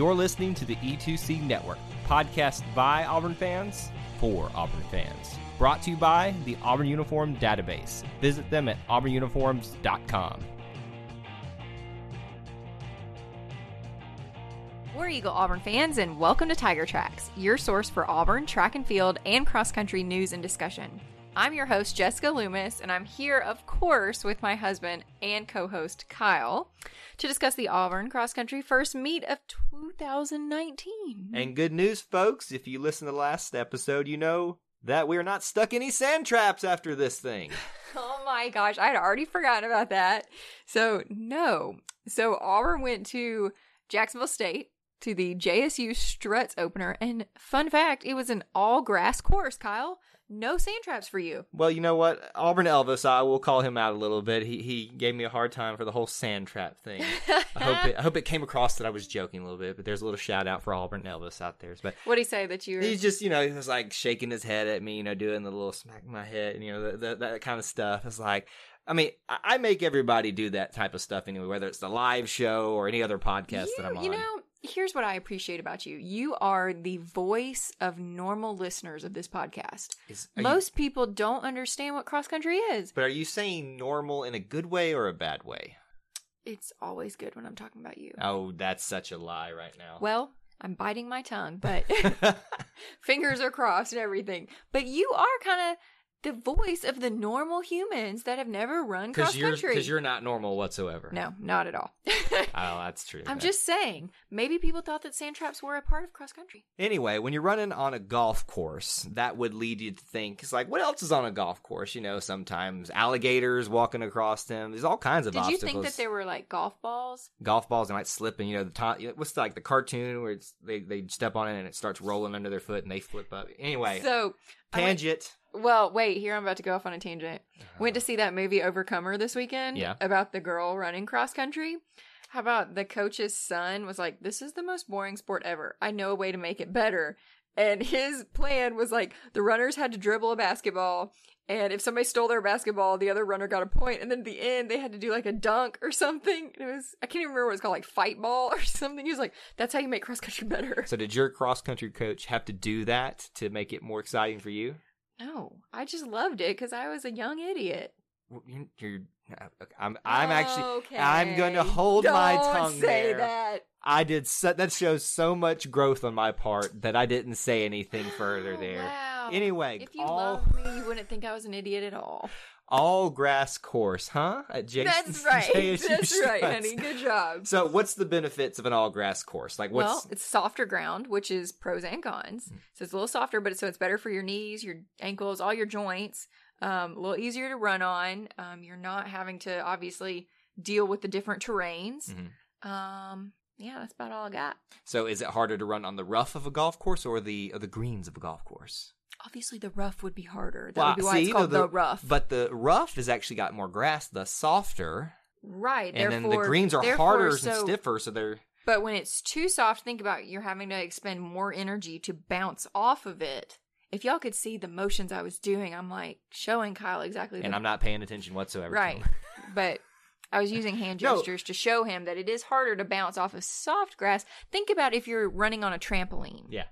You're listening to the E2C Network, podcast by Auburn fans for Auburn fans. Brought to you by the Auburn Uniform Database. Visit them at auburnuniforms.com. War Eagle Auburn fans, and welcome to Tiger Tracks, your source for Auburn track and field and cross country news and discussion. I'm your host, Jessica Loomis, and I'm here, of course, with my husband and co host, Kyle, to discuss the Auburn cross country first meet of 2019. And good news, folks, if you listen to the last episode, you know that we're not stuck in any sand traps after this thing. Oh my gosh, I had already forgotten about that. So, no. So, Auburn went to Jacksonville State to the JSU Struts opener, and fun fact, it was an all grass course, Kyle. No sand traps for you. Well, you know what? Auburn Elvis, I will call him out a little bit. He he gave me a hard time for the whole sand trap thing. I hope it, I hope it came across that I was joking a little bit, but there's a little shout out for Auburn Elvis out there. But What did he say that you were. he's just, you know, he was like shaking his head at me, you know, doing the little smack my head, and you know, the, the, that kind of stuff. It's like, I mean, I, I make everybody do that type of stuff anyway, whether it's the live show or any other podcast you, that I'm on. You know, here's what I appreciate about you. You are the voice of normal listeners of this podcast. Is- are you- Most people don't understand what cross country is. but are you saying normal in a good way or a bad way? It's always good when I'm talking about you. Oh, that's such a lie right now. Well, I'm biting my tongue, but fingers are crossed and everything. But you are kind of the voice of the normal humans that have never run cross you're country. because you're not normal whatsoever. no, not at all. Oh, that's true. I'm just saying, maybe people thought that sand traps were a part of cross country. Anyway, when you're running on a golf course, that would lead you to think, it's like, what else is on a golf course? You know, sometimes alligators walking across them. There's all kinds of Did you obstacles. think that there were like golf balls? golf balls they might slip and you know the top what's like the cartoon where it's they they step on it and it starts rolling under their foot and they flip up anyway So, tangent well, wait, here I'm about to go off on a tangent. Uh-huh. Went to see that movie Overcomer this weekend Yeah. about the girl running cross country. How about the coach's son was like, This is the most boring sport ever. I know a way to make it better. And his plan was like the runners had to dribble a basketball, and if somebody stole their basketball, the other runner got a point. point, and then at the end they had to do like a dunk or something. It was I can't even remember what it's called, like fight ball or something. He was like, That's how you make cross country better. so did your cross country coach have to do that to make it more exciting for you No, I just loved it because I was a young idiot. Well, you're, you're I'm I'm actually Okay. I'm going to hold my Don't tongue say there. that. I did so, that shows so much growth on my part that I didn't say anything further Oh, there. Wow. Anyway, if you all loved me, you wouldn't think I was an idiot at all. All grass course, huh? At J- That's right. JSU That's right, honey. Good job. So, what's the benefits of an all grass course? Like, what's Well, it's softer ground, which is pros and cons. Hmm. So it's a little softer, but so it's better for your knees, your ankles, all your joints. Um, a little easier to run on. Um, you're not having to obviously deal with the different terrains. Mhm. Um, yeah, that's about all I got. so? Is it harder to run on the rough of a golf course or the or the greens of a golf course? Obviously, the rough would be harder. That Well, would be why see, it's called the, rough. But the rough has actually got more grass. The softer, right. and then the greens are harder and stiffer. So they're But when it's too soft, think about you're having to expend more energy to bounce off of it. If y'all could see the motions I was doing, I'm like showing Kyle exactly. and the, I'm not paying attention whatsoever. to right, but I was using hand No. gestures to show him that it is harder to bounce off of soft grass. Think about if you're running on a trampoline yeah.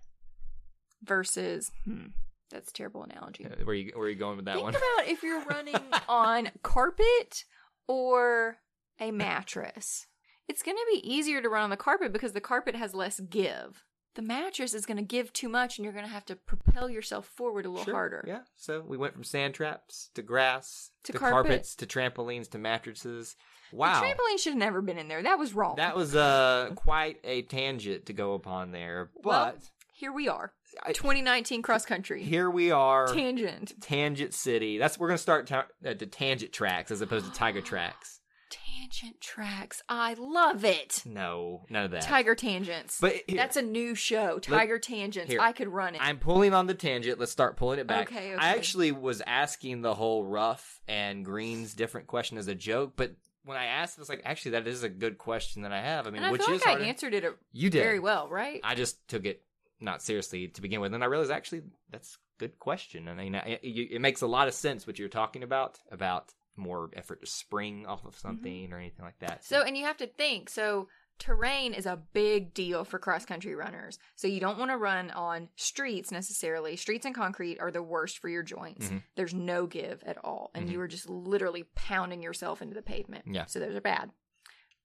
versus. Hmm, that's a terrible analogy. Uh, Where you where are you going with that Think one? about if you're running on carpet or a mattress. It's going to be easier to run on the carpet because the carpet has less give. The mattress is going to give too much and you're going to have to propel yourself forward a little Sure, harder. Yeah. So we went from sand traps to grass To to, carpet. carpets to trampolines to mattresses. Wow. The trampoline should have never been in there. That was wrong. That was uh quite a tangent to go upon there. But Well, here we are. I, 2019 cross country. here we are, Tangent. Tangent City. That's we're gonna start ta- uh, the Tangent tracks as opposed to Tiger tracks. Tangent tracks. I love it. No, none of that. Tiger Tangents. But here- That's a new show. Tiger Tangents. here. I could run it. I'm pulling on the tangent. Let's start pulling it back. Okay, I actually was asking the whole rough and greens different question as a joke, but when I asked, it was like, actually, that is a good question that I have. I mean, and I which feel is like harder? I answered it You did. very well, right? I just took it not seriously to begin with, and I realized actually that's a good question. I mean, it, it makes a lot of sense what you're talking about about more effort to spring off of something or anything like that. Mm-hmm. So, and you have to think. So, terrain is a big deal for cross country runners. So, you don't want to run on streets necessarily. Streets and concrete are the worst for your joints. Mhm. There's no give at all. And you are just literally pounding yourself into the pavement. Yeah. So, those are bad.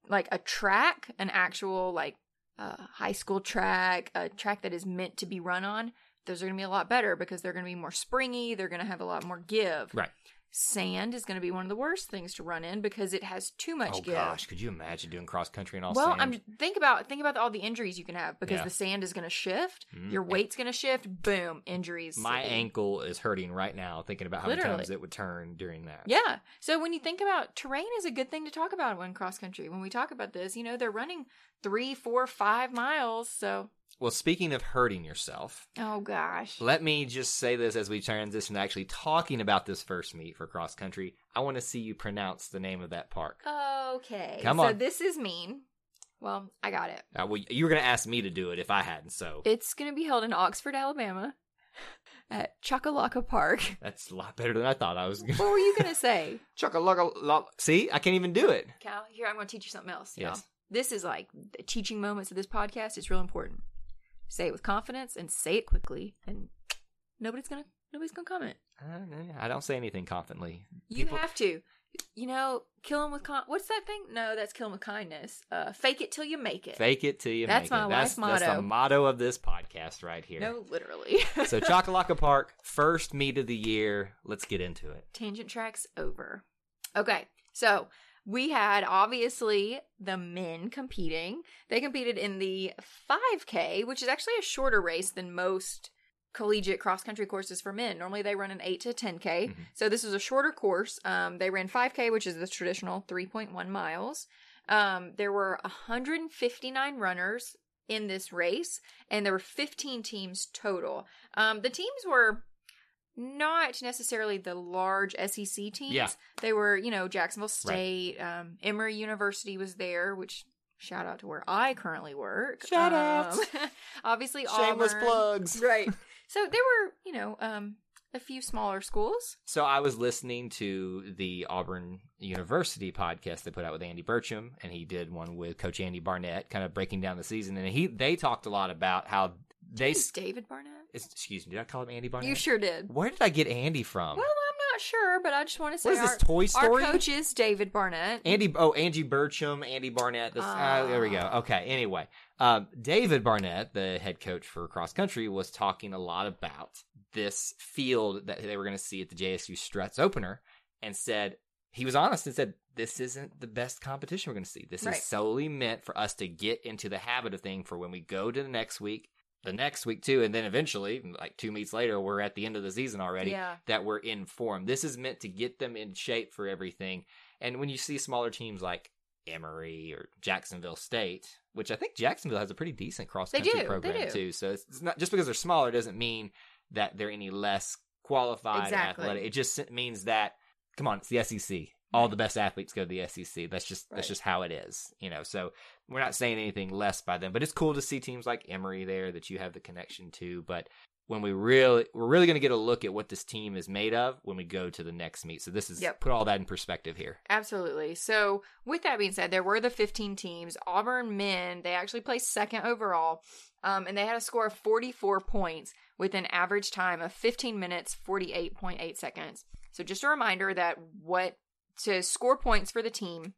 Like a track, an actual, like, uh, high school track, a track that is meant to be run on, those are going to be a lot better because they're going to be more springy. They're going to have a lot more give. right. Sand is going to be one of the worst things to run in because it has too much Oh give. gosh, could you imagine doing cross country and all Well, sand? I'm think about think about all the injuries you can have because Yeah. the sand is going to shift, Mhm. your weight's going to shift, boom, injuries. My ankle is hurting right now thinking about how many times it would turn during that. Yeah. So when you think about terrain is a good thing to talk about when cross country. When we talk about this, you know, they're running three, four, five miles. So Well, speaking of hurting yourself, oh gosh. let me just say this as we transition to actually talking about this first meet for cross country. I want to see you pronounce the name of that park. Okay. Come on. so this is mean. Well, I got it. Uh, well, you were going to ask me to do it if I hadn't, so It's going to be held in Oxford, Alabama, at Choccolocco Park. that's a lot better than I thought I was going what were you going to say? to. See, I can't even do it. Cal, here I'm going to teach you something else. y'all. Yes. This is like the teaching moments of this podcast. It's real important. Say it with confidence and say it quickly, and nobody's gonna nobody's gonna comment. I don't say anything confidently. You People- have to. You know, kill them with con. What's that thing? No, that's kill them with kindness. Uh, fake it till you make it. Fake it till you That's make my it. that's, That's motto. the motto of this podcast right here. No, literally. so Choccolocco Park, first meet of the year. Let's get into it. tangent tracks over. Okay, so we had obviously the men competing. They competed in the 5K, which is actually a shorter race than most collegiate cross country courses for men. Normally they run an 8 to 10K. Mhm. So this was a shorter course. Um, they ran 5K, which is the traditional 3.1 miles. Um, there were 159 runners in this race, and there were 15 teams total. Um, the teams were not necessarily the large SEC teams. Yeah. They were, you know, Jacksonville State, um, Emory University was there, which shout out to where I currently work. Shout out. Um, obviously, Shameless Auburn. plugs. Right. So there were, you know, um, a few smaller schools. So I was listening to the Auburn University podcast they put out with Andy Burcham, and he did one with Coach Andy Barnett, kind of breaking down the season. And he they talked a lot about how they. David Barnett? Is- Excuse me, did I call him Andy Barnett? You sure did. Where did I get Andy from? Well, I'm not sure, but I just want to say what is this our, Toy Story? our coach is David Barnett. Andy, oh, Angie Burcham, Andy Barnett. This, uh, there we go. Okay. Anyway, um, David Barnett, the head coach for cross country, was talking a lot about this field that they were going to see at the JSU Struts opener, and said he was honest and said this isn't the best competition we're going to see. This Right. is solely meant for us to get into the habit of thing for when we go to the next week. The next week too, and then eventually, like two meets later, we're at the end of the season already Yeah. that we're in form. This is meant to get them in shape for everything. And when you see smaller teams like Emory or Jacksonville State, which I think Jacksonville has a pretty decent cross country program too. So it's, it's not just because they're smaller doesn't mean that they're any less qualified Exactly. athletic. It just means that come on, it's the SEC. All the best athletes go to the SEC. That's just that's just how it is, you know. So we're not saying anything less by them, but it's cool to see teams like Emory there that you have the connection to. But when we really we're really going to get a look at what this team is made of when we go to the next meet. So this is Yep. put all that in perspective here. Absolutely. So, with that being said, there were the 15 teams. Auburn men, they actually placed second overall, um, and they had a score of 44 points with an average time of 15 minutes, 48.8 seconds. So, just a reminder that what to score points for the team,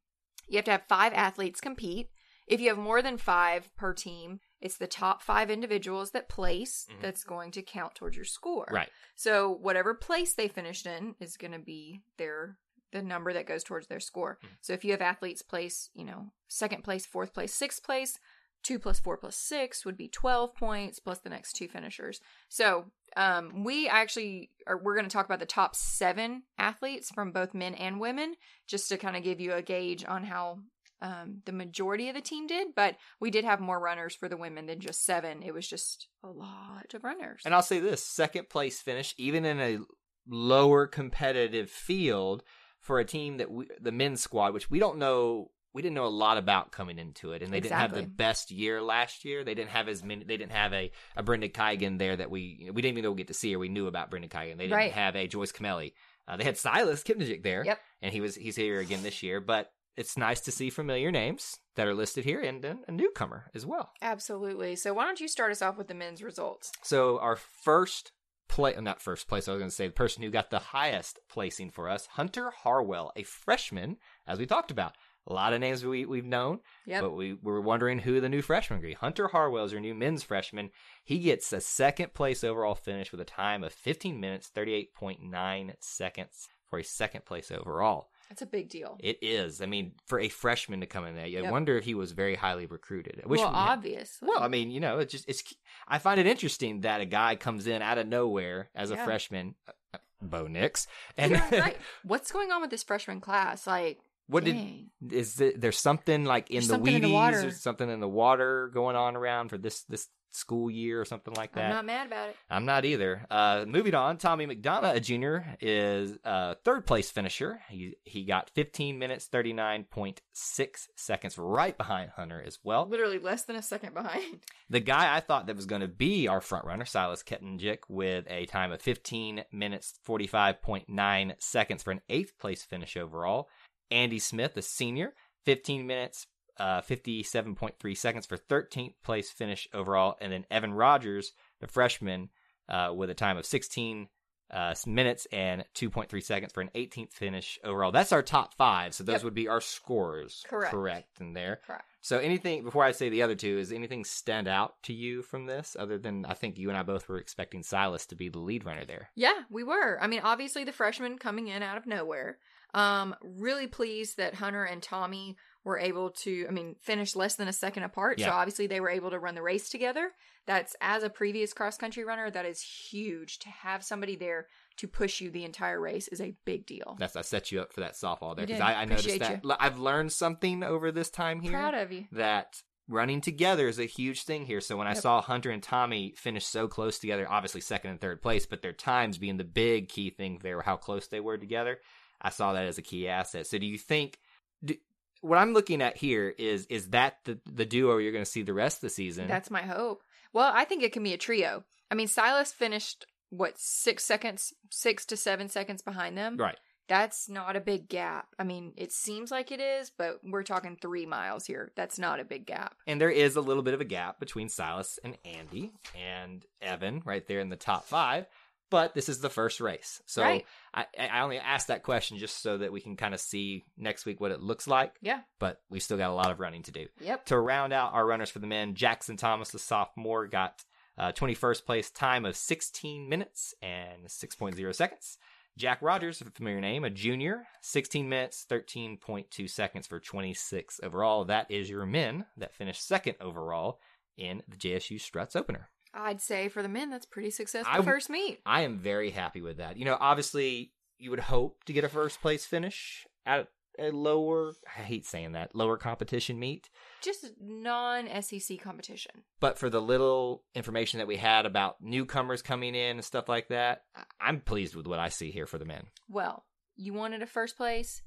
you have to have five athletes compete. If you have more than five per team, it's the top five individuals that place Mhm. that's going to count towards your score. Right. So whatever place they finished in is going to be their the number that goes towards their score. Mhm. So if you have athletes place, you know, second place, fourth place, sixth place, two plus four plus six would be 12 points plus the next two finishers. So um, we actually are, we're going to talk about the top seven athletes from both men and women, just to kind of give you a gauge on how um, the majority of the team did. But we did have more runners for the women than just seven. It was just a lot of runners. And I'll say this second place finish, even in a lower competitive field for a team that we, the men's squad, which we don't know, we didn't know a lot about coming into it, and they didn't have the best year last year. They didn't have as many. They didn't have a a Brenda Kigan there that we we didn't even know get to see her. We knew about Brenda Kigan. They didn't Right. have a Joyce Kimeli. Uh, they had Silas Kipnijic there, Yep. and he was he's here again this year. But it's nice to see familiar names that are listed here, and then a newcomer as well. Absolutely. So why don't you start us off with the men's results? So our first play, not first place, I was going to say the person who got the highest placing for us, Hunter Harwell, a freshman, as we talked about. A lot of names we, we've known, Yep. but we, we were wondering who the new freshman would be. Hunter Harwell is our new men's freshman. He gets a second place overall finish with a time of 15 minutes, 38.9 seconds for a second place overall. That's a big deal. It is. I mean, for a freshman to come in there, I Yep. wonder if he was very highly recruited. Wish well, we obviously. well, I mean, you know, it's just it's. I find it interesting that a guy comes in out of nowhere as a freshman, uh, Bo Nix, and Yeah, right. What's going on with this freshman class? Like, what dang. did is it, there something like in There's the something in Wheaties the water. or something in the water going on around for this this school year or something like that? I'm not mad about it. I'm not either. Uh, moving on, Tommy McDonough, a junior, is uh, third place finisher. He he got 15 minutes 39.6 seconds, right behind Hunter as well. Literally less than a second behind. The guy I thought that was going to be our front runner, Silas Kettenjic, with a time of 15 minutes 45.9 seconds for an eighth place finish overall. Andy Smith, a senior, 15 minutes uh, 57.3 seconds for 13th place finish overall. And then Evan Rogers, the freshman, uh, with a time of 16 uh, minutes and 2.3 seconds for an 18th finish overall. That's our top five. So those Yep. would be our scores. Correct. Correct in there. Correct. So anything before I say the other two, is anything stand out to you from this other than I think you and I both were expecting Silas to be the lead runner there. Yeah, we were. I mean, obviously the freshman coming in out of nowhere. Um, really pleased that Hunter and Tommy were able to, I mean, finish less than a second apart. So obviously they were able to run the race together. That's as a previous cross country runner, that is huge to have somebody there to push you the entire race is a big deal. That's I set you up for that softball there because. I, I noticed that I've learned something over this time here. Proud of you. that running together is a huge thing here. So when I saw Hunter and Tommy finish so close together, obviously second and third place, but their times being the big key thing there, how close they were together, I saw that as a key asset. So do you think? Do, what I'm looking at here is is that the the duo you're going to see the rest of the season? That's my hope. Well, I think it can be a trio. I mean, Silas finished what six seconds, six to seven seconds behind them. right. That's not a big gap. I mean, it seems like it is, but we're talking three miles here. That's not a big gap. And there is a little bit of a gap between Silas and Andy and Evan right there in the top five. But this is the first race. So Right. I, I only asked that question just so that we can kind of see next week what it looks like. Yeah. But we still got a lot of running to do. Yep. To round out our runners for the men, Jackson Thomas, the sophomore, got uh, 21st place time of 16 minutes and 6.0 seconds. Jack Rogers, a familiar name, a junior, 16 minutes, 13.2 seconds for 26 overall. That is your men that finished second overall in the JSU Struts opener. I'd say for the men, that's pretty successful I first meet. I am very happy with that. You know, obviously, you would hope to get a first place finish at a lower, I hate saying that, lower competition meet. Just non SEC competition. But for the little information that we had about newcomers coming in and stuff like that, I'm pleased with what I see here for the men. Well, you wanted a first place,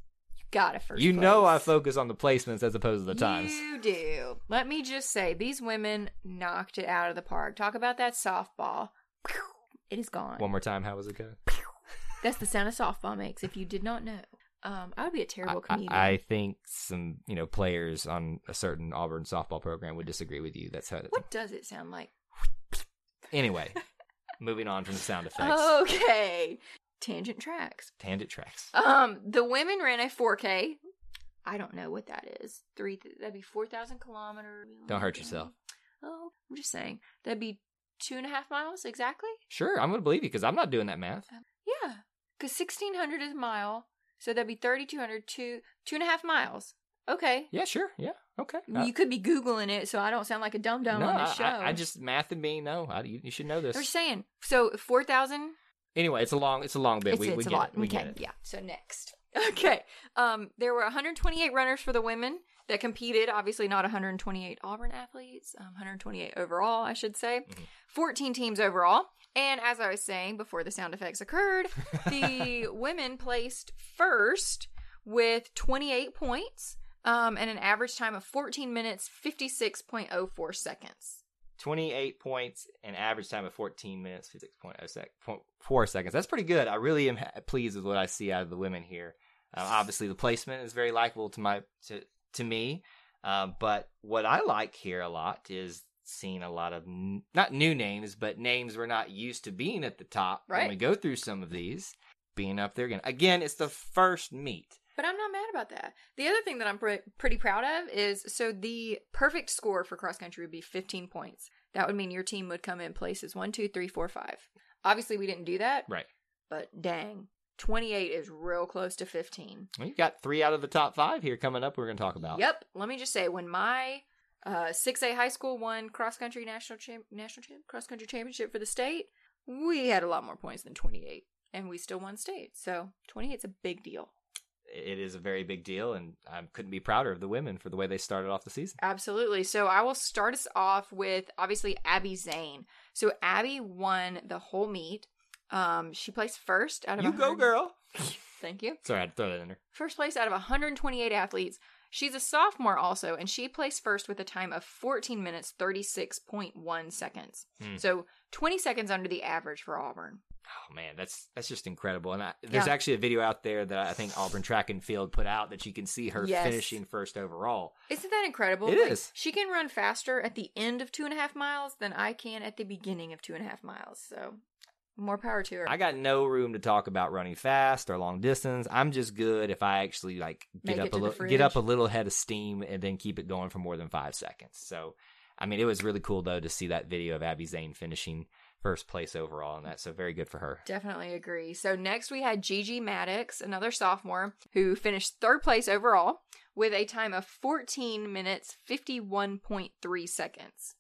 got a first you place. know, I focus on the placements as opposed to the times. You do. Let me just say, these women knocked it out of the park. Talk about that softball. It is gone. One more time, how was it go? That's the sound a softball makes. If you did not know, um, I would be a terrible I, comedian. I think some you know players on a certain Auburn softball program would disagree with you. That's how. It's what does it sound like? Anyway, moving on from the sound effects. Okay, tangent tracks. tangent tracks. Um, the women ran a 4K. I don't know what that is. Three. That'd be four thousand kilometers. Don't hurt yourself. Oh, I'm just saying that'd be two and a half miles exactly. Sure, I'm gonna believe you because I'm not doing that math. Yeah, because sixteen hundred is a mile, so that'd be thirty two hundred two two and a half miles. Okay. Yeah, sure. Yeah. Okay. Uh, You could be Googling it so I don't sound like a dum dum no, on the show. I, I just math and me. No, I, you, you should know this. I'm just saying. So 4,000 Anyway, it's a long, it's a long bit. It's, we it's we a get lot. it. We get it. Yeah. So next. Okay. Um, there were 128 runners for the women that competed. Obviously, not 128 Auburn athletes. Um, 128 overall, I should say. Mhm. 14 teams overall. And as I was saying before the sound effects occurred, the women placed first with 28 points um, and an average time of 14 minutes 56.04 seconds. 28 points and average time of 14 minutes, 56.04 sec- seconds. That's pretty good. I really am ha- pleased with what I see out of the women here. Uh, obviously, the placement is very likable to my to to me, um, but what I like here a lot is seeing a lot of n- not new names, but names we're not used to being at the top when Right. we go through some of these being up there again. Again, it's the first meet. But I'm not mad about that. The other thing that I'm pre- pretty proud of is so the perfect score for cross country would be 15 points. That would mean your team would come in places one, two, three, four, five. Obviously, we didn't do that, Right. but dang, 28 is real close to 15. Well, you got three out of the top five here coming up. We're going to talk about. Yep. Let me just say, when my uh, 6A high school won cross country national champ- national champ- cross country championship for the state, we had a lot more points than 28, and we still won state. So 28 is a big deal. It is a very big deal, and I couldn't be prouder of the women for the way they started off the season. Absolutely. So I will start us off with obviously Abby Zane. So Abby won the whole meet. Um, she placed first out of You go, girl. Thank you. Sorry, I had to throw that in there. First place out of 128 athletes. She's a sophomore also, and she placed first with a time of 14 minutes 36.1 seconds. Hmm. So 20 seconds under the average for Auburn. Oh man, that's that's just incredible. And I, there's Yeah. actually a video out there that I think Auburn Track and Field put out that you can see her Yes. finishing first overall. Isn't that incredible? It It is. She can run faster at the end of two and a half miles than I can at the beginning of two and a half miles. So more power to her. I got no room to talk about running fast or long distance. I'm just good if I actually like get it up a little get up a little head of steam and then keep it going for more than five seconds. So, I mean, it was really cool though to see that video of Abby Zane finishing first place overall and that. So very good for her. Definitely agree. So next we had Gigi Maddox, another sophomore, who finished third place overall with a time of 14 minutes 51.3 seconds.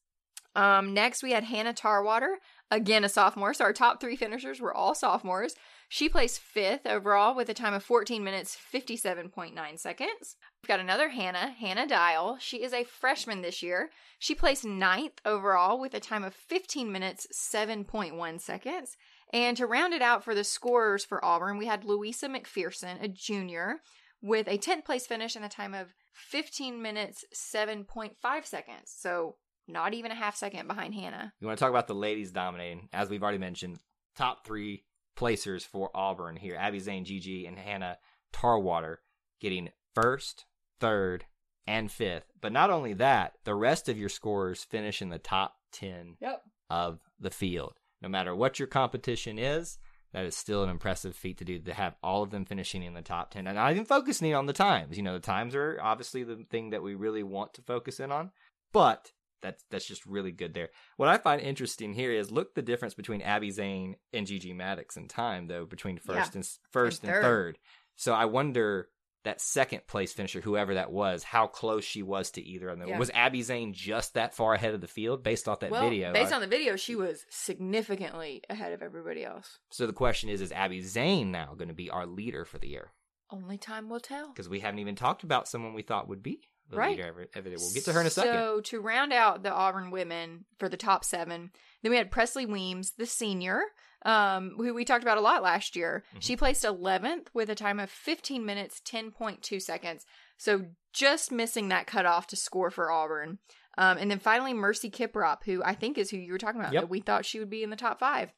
Um, next we had Hannah Tarwater, again a sophomore. So our top three finishers were all sophomores. She placed fifth overall with a time of 14 minutes 57.9 seconds. We've got another Hannah, Hannah Dial. She is a freshman this year. She placed ninth overall with a time of 15 minutes 7.1 seconds. And to round it out for the scorers for Auburn, we had Louisa McPherson, a junior, with a 10th place finish and a time of 15 minutes 7.5 seconds. So not even a half second behind Hannah. You want to talk about the ladies dominating? As we've already mentioned, top three placers for Auburn here: Abby Zane, Gigi, and Hannah Tarwater getting first, third, and fifth. But not only that, the rest of your scorers finish in the top ten Yep. of the field. No matter what your competition is, that is still an impressive feat to do to have all of them finishing in the top 10 and not even focusing on the times. You know, the times are obviously the thing that we really want to focus in on, but that's that's just really good there. What I find interesting here is look the difference between Abby Zane and Gigi Maddox in time though between first and first and, And third. third. So I wonder that second place finisher, whoever that was, how close she was to either of them. Yeah. Was Abby Zane just that far ahead of the field based off that well, video? based I- on the video, she was significantly ahead of everybody else. So the question is, is Abby Zane now going to be our leader for the year? Only time will tell. Because we haven't even talked about someone we thought would be the Right. leader. Ever, ever. We'll get to her in a second. So to round out the Auburn women for the top seven, then we had Presley Weems, the senior, um, who we talked about a lot last year. Mhm. She placed 11th with a time of 15 minutes 10.2 seconds. So just missing that cutoff to score for Auburn. Um, and then finally Mercy Kiprop, who I think is who you were talking about. Yep. That we thought she would be in the top five.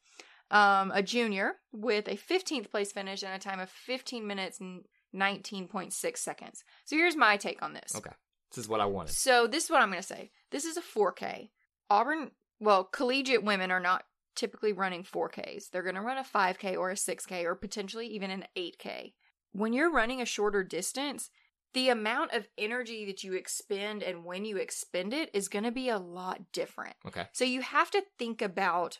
Um, a junior with a 15th place finish and a time of 15 minutes and 19.6 seconds. So here's my take on this. Okay. This is what I wanted. So this is what I'm going to say. This is a 4K. Auburn, well, collegiate women are not typically running 4Ks. They're going to run a 5K or a 6K or potentially even an 8K. When you're running a shorter distance, the amount of energy that you expend and when you expend it is going to be a lot different. Okay. So you have to think about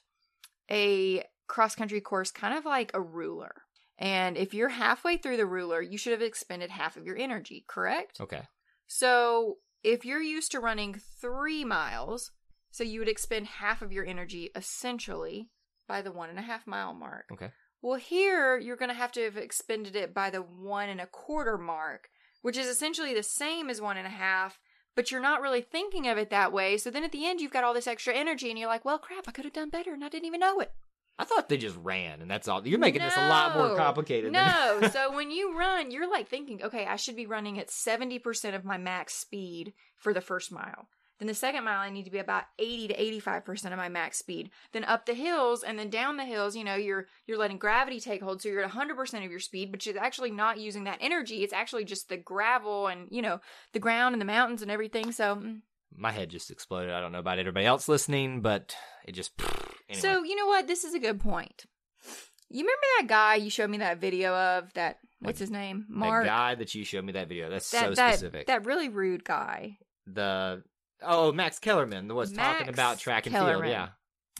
a cross country course kind of like a ruler. And if you're halfway through the ruler, you should have expended half of your energy, correct? Okay. So if you're used to running three miles, so you would expend half of your energy essentially by the one and a half mile mark. Okay. Well, here you're going to have to have expended it by the one and a quarter mark, which is essentially the same as one and a half, but you're not really thinking of it that way. So then at the end, you've got all this extra energy, and you're like, well, crap, I could have done better, and I didn't even know it. I thought they just ran, and that's all. You're making this a lot more No. complicated. than- No. so when you run, you're like thinking, okay, I should be running at 70% of my max speed for the first mile. Then the second mile, I need to be about 80 to 85% of my max speed. Then up the hills and then down the hills, you know, you're you're letting gravity take hold. So you're at 100% of your speed, but you're actually not using that energy. It's actually just the gravel and, you know, the ground and the mountains and everything. So mm. My head just exploded. I don't know about everybody else listening, but it just. Anyway. So you know what? This is a good point. You remember that guy you showed me that video of? That what's his name? Mark. that guy that you showed me that video. That's that so that, specific. that really rude guy. the oh Max Kellerman the was talking about track and field. Yeah,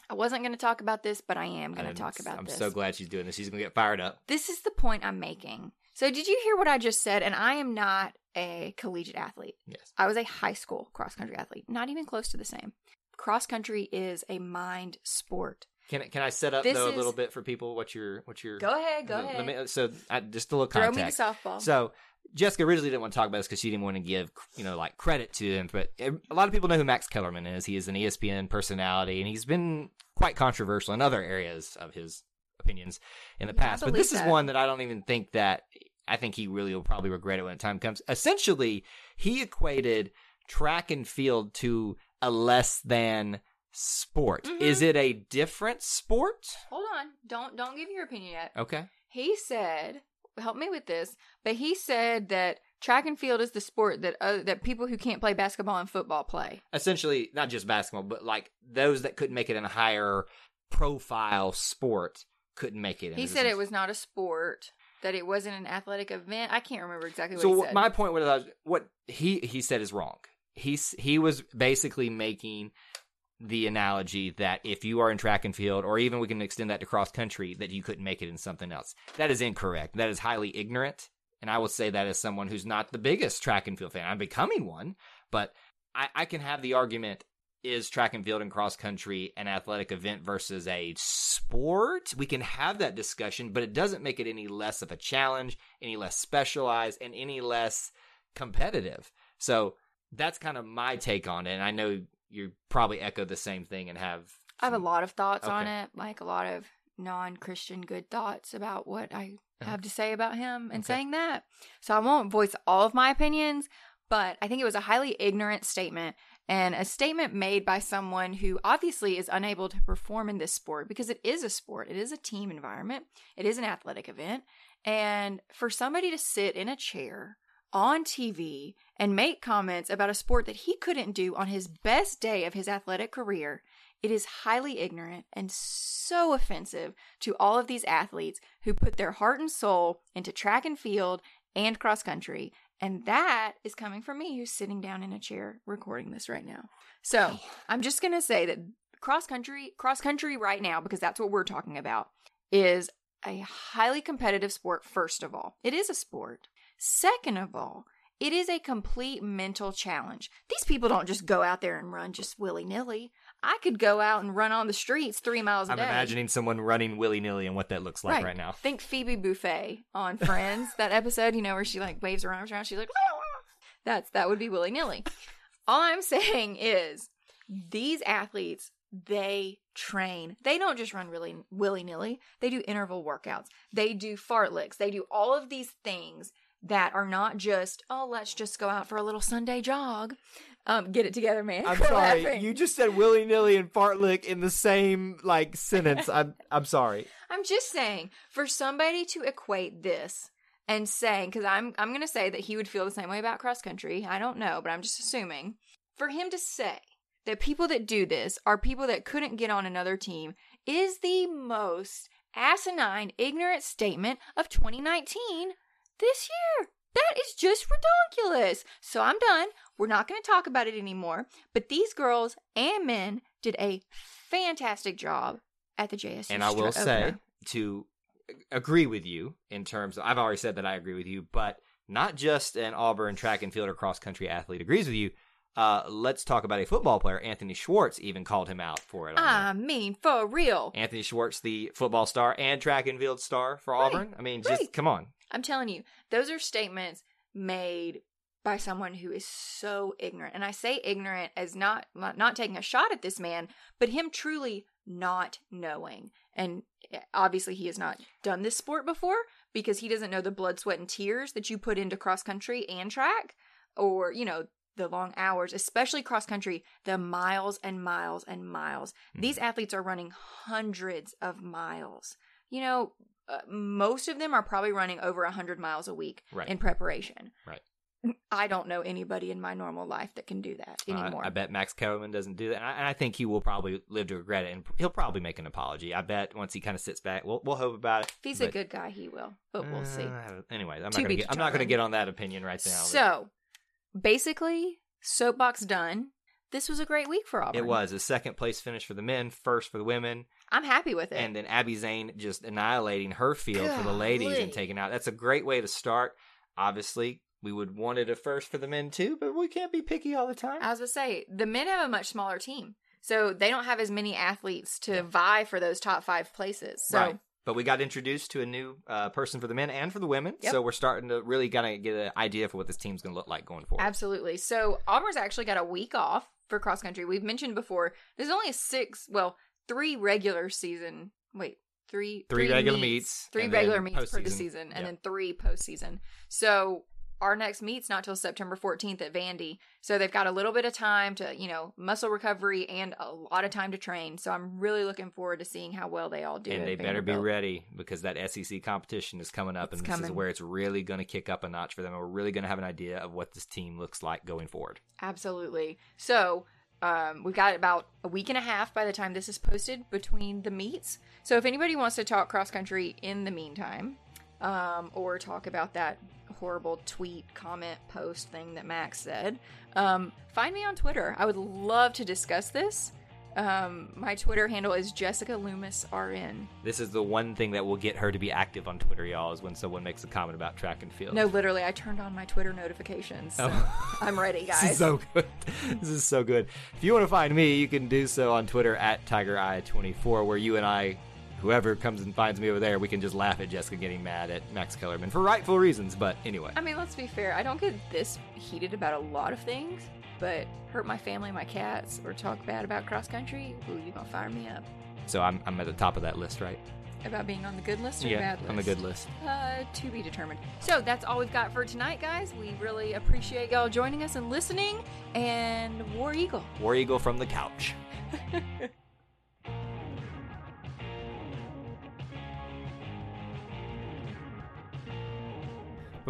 I wasn't going to talk about this, but I am going to talk about this. I'm so glad she's doing this. She's gonna get fired up. This is the point I'm making. So, did you hear what I just said? And I am not a collegiate athlete. Yes. I was a high school cross country athlete, not even close to the same. Cross country is a mind sport. Can I- can I set up This though a is- little bit for people what your what your Go ahead, go let- ahead. let me- so I, just a little Throw me the context. softball. So Jessica originally didn't want to talk about this because she didn't want to give you know like credit to him, but a lot of people know who Max Kellerman is. He is an ESPN personality, and he's been quite controversial in other areas of his opinions in the Yeah, past. But this is one that I don't even think that I think he really will probably regret it when the time comes. Essentially, he equated track and field to a less than sport. Mhm. Is it a different sport? Hold on, don't don't give your opinion yet. Okay. He said, "Help me with this," but he said that track and field is the sport that uh, that people who can't play basketball and football play. essentially not just basketball, but like those that couldn't make it in a higher profile sport couldn't make it. In He said it was not a sport, that it wasn't an athletic event. I can't remember exactly what So he what said. my point was what he he said is wrong. He's he was basically making the analogy that if you are in track and field, or even we can extend that to cross country, that you couldn't make it in something else. That is incorrect. That is highly ignorant. And I will say that as someone who's not the biggest track and field fan. I'm becoming one, but I, I can have the argument is track and field and cross country an athletic event versus a sport? We can have that discussion, but it doesn't make it any less of a challenge, any less specialized, and any less competitive. So that's kind of my take on it. And I know you probably echo the same thing and have. I have a lot of thoughts on it, like a lot of non-Christian good thoughts about what I Uh-huh. have to say about him and Okay. saying that. So I won't voice all of my opinions, but I think it was a highly ignorant statement and a statement made by someone who obviously is unable to perform in this sport because it is a sport. It is a team environment. It is an athletic event. And for somebody to sit in a chair on TV and make comments about a sport that he couldn't do on his best day of his athletic career, it is highly ignorant and so offensive to all of these athletes who put their heart and soul into track and field and cross country. And that is coming from me who's sitting down in a chair recording this right now. So I'm just going to say that cross country, cross country right now, because that's what we're talking about, is a highly competitive sport, first of all. It is a sport. Second of all, it is a complete mental challenge. These people don't just go out there and run just willy nilly. I could go out and run on the streets three miles a I'm day. imagining someone running willy nilly and what that looks like right, now. Think Phoebe Buffay on Friends, that episode, you know, where she like waves her arms around. She's like, ah! that's that would be willy nilly. All I'm saying is these athletes, they train. They don't just run really willy nilly. They do interval workouts. They do fartleks. They do all of these things that are not just, oh, let's just go out for a little Sunday jog. Um, get it together, man. I'm sorry. laughing. You just said willy nilly and fartlek in the same like sentence. I'm I'm sorry. I'm just saying, for somebody to equate this and saying, because I'm I'm gonna say that he would feel the same way about cross country. I don't know, but I'm just assuming. For him to say that people that do this are people that couldn't get on another team is the most asinine, ignorant statement of 2019 this year. That is just ridiculous. So I'm done. We're not going to talk about it anymore. But these girls and men did a fantastic job at the JSU. and I will say opener. to agree with you in terms of, I've already said that I agree with you, but not just an Auburn track and field or cross country athlete agrees with you. Uh, let's talk about a football player. Anthony Schwartz even called him out for it. on there. I mean, for real. Anthony Schwartz, the football star and track and field star for Right, Auburn. I mean, just right. come on. I'm telling you, those are statements made by someone who is so ignorant. And I say ignorant as not not not taking a shot at this man, but him truly not knowing. And eh, obviously he has not done this sport before because he doesn't know the blood, sweat and tears that you put into cross country and track or, you know, the long hours, especially cross country, the miles and miles and miles. These athletes are running hundreds of miles. You know, uh, most of them are probably running over 100 miles a week Right. in preparation. Right. I don't know anybody in my normal life that can do that Uh, anymore. I bet Max Kellerman doesn't do that, and I, and I think he will probably live to regret it, and he'll probably make an apology. I bet once he kind of sits back, we'll we'll hope about it. if he's a good guy, he will, but we'll see. Uh, don't- anyway, I'm not To gonna get not gonna determined. get on that opinion right now. but So, basically, soapbox done. This was a great week for Auburn. it was a second place finish for the men, first for the women, I'm happy with it. and then Abby Zane just annihilating her field for the ladies and taking out. That's a great way to start. Obviously, we would want it a first for the men too, but we can't be picky all the time. I was gonna say the men have a much smaller team, so they don't have as many athletes to vie for those top five places. So right. But we got introduced to a new uh, person for the men and for the women, Yep. so we're starting to really kind of get an idea for what this team's going to look like going forward. Absolutely. So Auburn's actually got a week off for cross country. We've mentioned before. There's only six, well, three regular season. Wait, three Three regular meets, three and regular meets per the season, and then three postseason. So our next meet's not till September 14th at Vandy. So they've got a little bit of time to, you know, muscle recovery and a lot of time to train. So I'm really looking forward to seeing how well they all do. and they better be ready because that SEC competition is coming up, It's and this is where it's really going to kick up a notch for them. And we're really going to have an idea of what this team looks like going forward. Absolutely. So um, we've got about a week and a half by the time this is posted between the meets. So if anybody wants to talk cross country in the meantime, um, or talk about that horrible tweet, comment, post thing that Max said, um, find me on Twitter. I would love to discuss this. Um, my Twitter handle is Jessica Loomis RN. This is the one thing that will get her to be active on Twitter, y'all, is when someone makes a comment about track and field. No, literally, I turned on my Twitter notifications. So Oh. I'm ready, guys. This is so good. This is so good. If you want to find me, you can do so on Twitter at TigerEye24, where you and I, whoever comes and finds me over there, we can just laugh at Jessica getting mad at Max Kellerman for rightful reasons. But anyway, I mean, let's be fair. I don't get this heated about a lot of things, but hurt my family, my cats, or talk bad about cross country, ooh, you're gonna fire me up so I'm, I'm at the top of that list, right? about being on the good list or yeah, bad list. on the good list. Uh, to be determined. So that's all we've got for tonight, guys. We really appreciate y'all joining us and listening. And War Eagle. War Eagle from the couch.